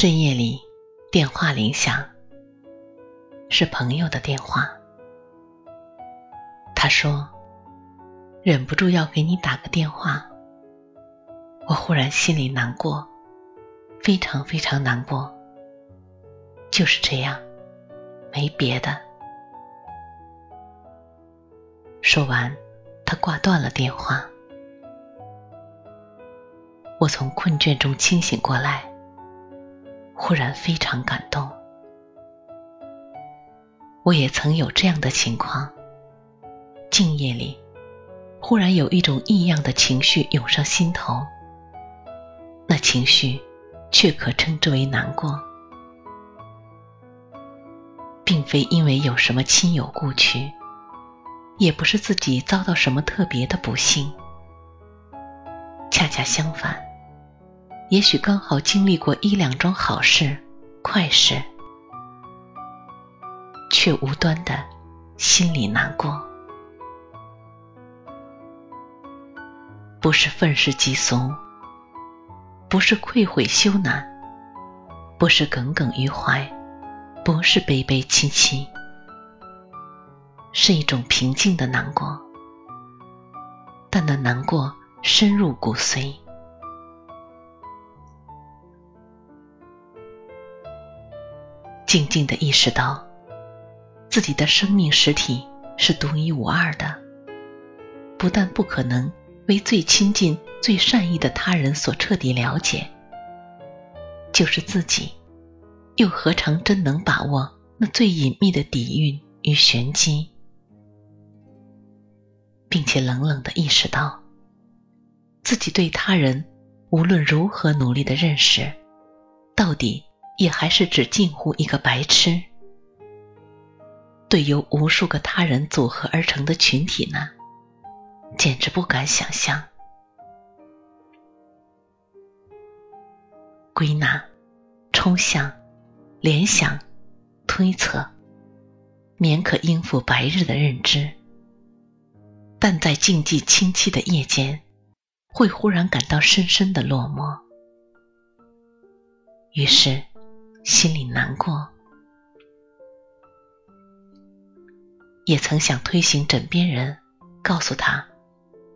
深夜里，电话铃响，是朋友的电话。他说：“忍不住要给你打个电话。”我忽然心里难过，非常非常难过。就是这样，没别的。说完，他挂断了电话。我从困倦中清醒过来。忽然非常感动，我也曾有这样的情况。静夜里，忽然有一种异样的情绪涌上心头，那情绪却可称之为难过，并非因为有什么亲友故去，也不是自己遭到什么特别的不幸，恰恰相反。也许刚好经历过一两桩好事、快事，却无端的心里难过，不是愤世嫉俗，不是愧悔羞难，不是耿耿于怀，不是悲悲戚戚，是一种平静的难过，但那难过深入骨髓。静静的意识到，自己的生命实体是独一无二的，不但不可能为最亲近、最善意的他人所彻底了解，就是自己，又何尝真能把握那最隐秘的底蕴与玄机？并且冷冷的意识到，自己对他人无论如何努力的认识，到底。也还是只近乎一个白痴。对由无数个他人组合而成的群体呢，简直不敢想象。归纳、抽象、联想、推测，勉可应付白日的认知，但在静寂清凄的夜间，会忽然感到深深的落寞。于是。心里难过，也曾想推行枕边人，告诉他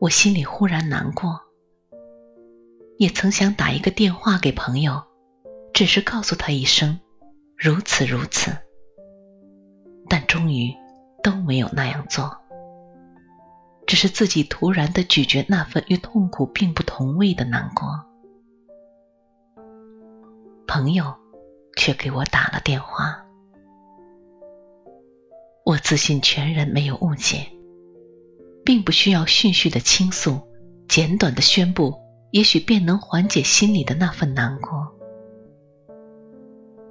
我心里忽然难过；也曾想打一个电话给朋友，只是告诉他一声如此如此，但终于都没有那样做，只是自己突然的咀嚼那份与痛苦并不同味的难过。朋友。却给我打了电话。我自信全然没有误解，并不需要絮絮的倾诉，简短的宣布，也许便能缓解心里的那份难过。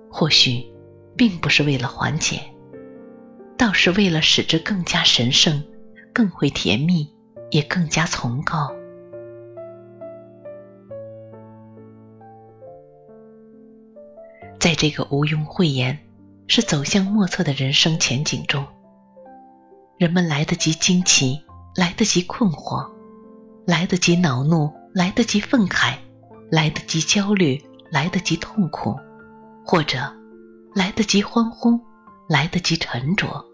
或许，并不是为了缓解，倒是为了使之更加神圣，更会甜蜜，也更加崇高。在这个毋庸讳言是走向莫测的人生前景中，人们来得及惊奇，来得及困惑，来得及恼怒，来得及愤慨，来得及焦虑，来得及痛苦，或者来得及欢呼，来得及沉着，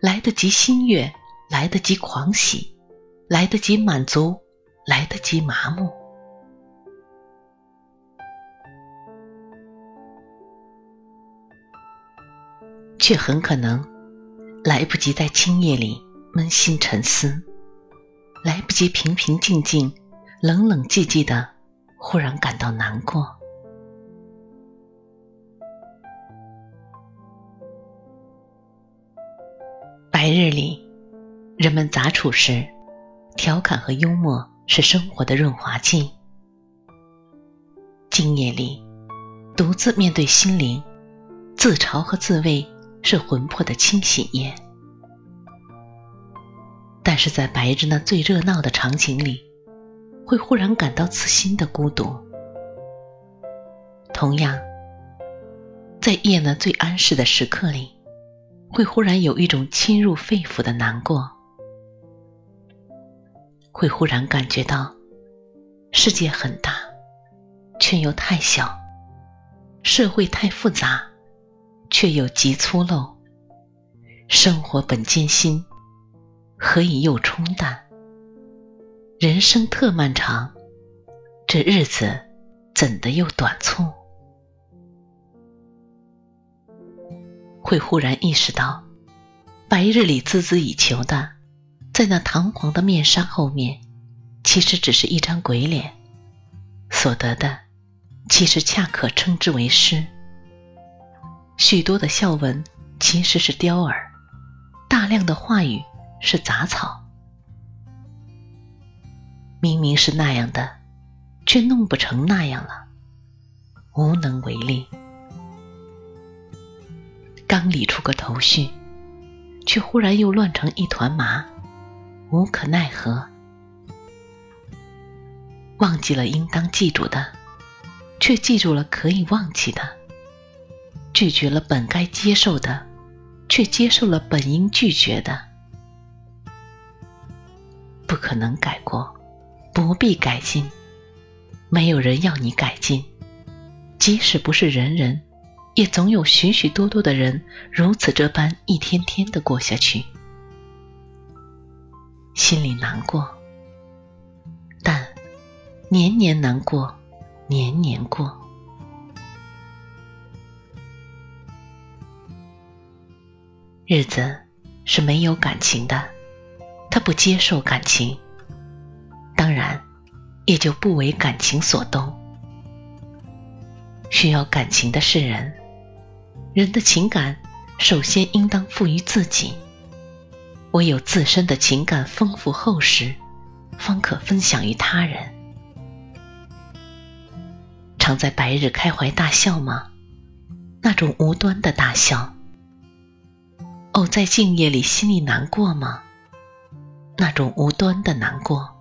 来得及心悦，来得及狂喜，来得及满足，来得及麻木。却很可能来不及在青夜里扪心沉思，来不及平平静静、冷冷寂寂的，忽然感到难过。白日里，人们杂处时，调侃和幽默是生活的润滑剂。静夜里，独自面对心灵，自嘲和自慰是魂魄的清洗夜。但是在白日那最热闹的场景里，会忽然感到此心的孤独。同样，在夜那最安适的时刻里，会忽然有一种侵入肺腑的难过，会忽然感觉到世界很大，却又太小；社会太复杂，却又极粗陋；生活本艰辛。何以又冲淡？人生特漫长，这日子怎的又短促？会忽然意识到，白日里孜孜以求的，在那堂皇的面纱后面，其实只是一张鬼脸；所得的，其实恰可称之为诗。许多的笑纹其实是雕儿，大量的话语。是杂草，明明是那样的，却弄不成那样了，无能为力。刚理出个头绪，却忽然又乱成一团麻，无可奈何。忘记了应当记住的，却记住了可以忘记的；拒绝了本该接受的，却接受了本应拒绝的。不可能改过，不必改进。没有人要你改进，即使不是人人，也总有许许多多的人如此这般一天天的过下去。心里难过，但年年难过，年年过。日子是没有感情的。他不接受感情，当然也就不为感情所动。需要感情的是人，人的情感首先应当赋予自己，唯有自身的情感丰富厚实，方可分享于他人。常在白日开怀大笑吗？那种无端的大笑。偶在静夜里心里难过吗？那种无端的难过，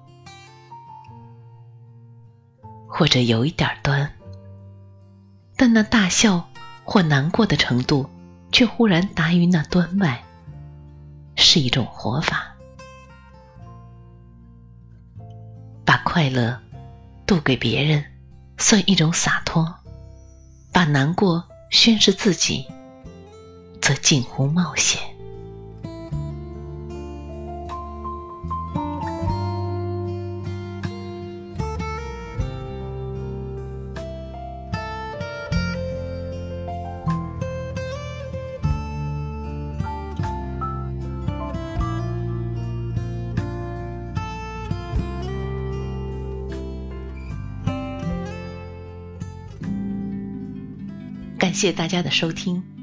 或者有一点端，但那大笑或难过的程度，却忽然达于那端外，是一种活法。把快乐渡给别人，算一种洒脱；把难过宣示自己，则近乎冒险。感谢大家的收听。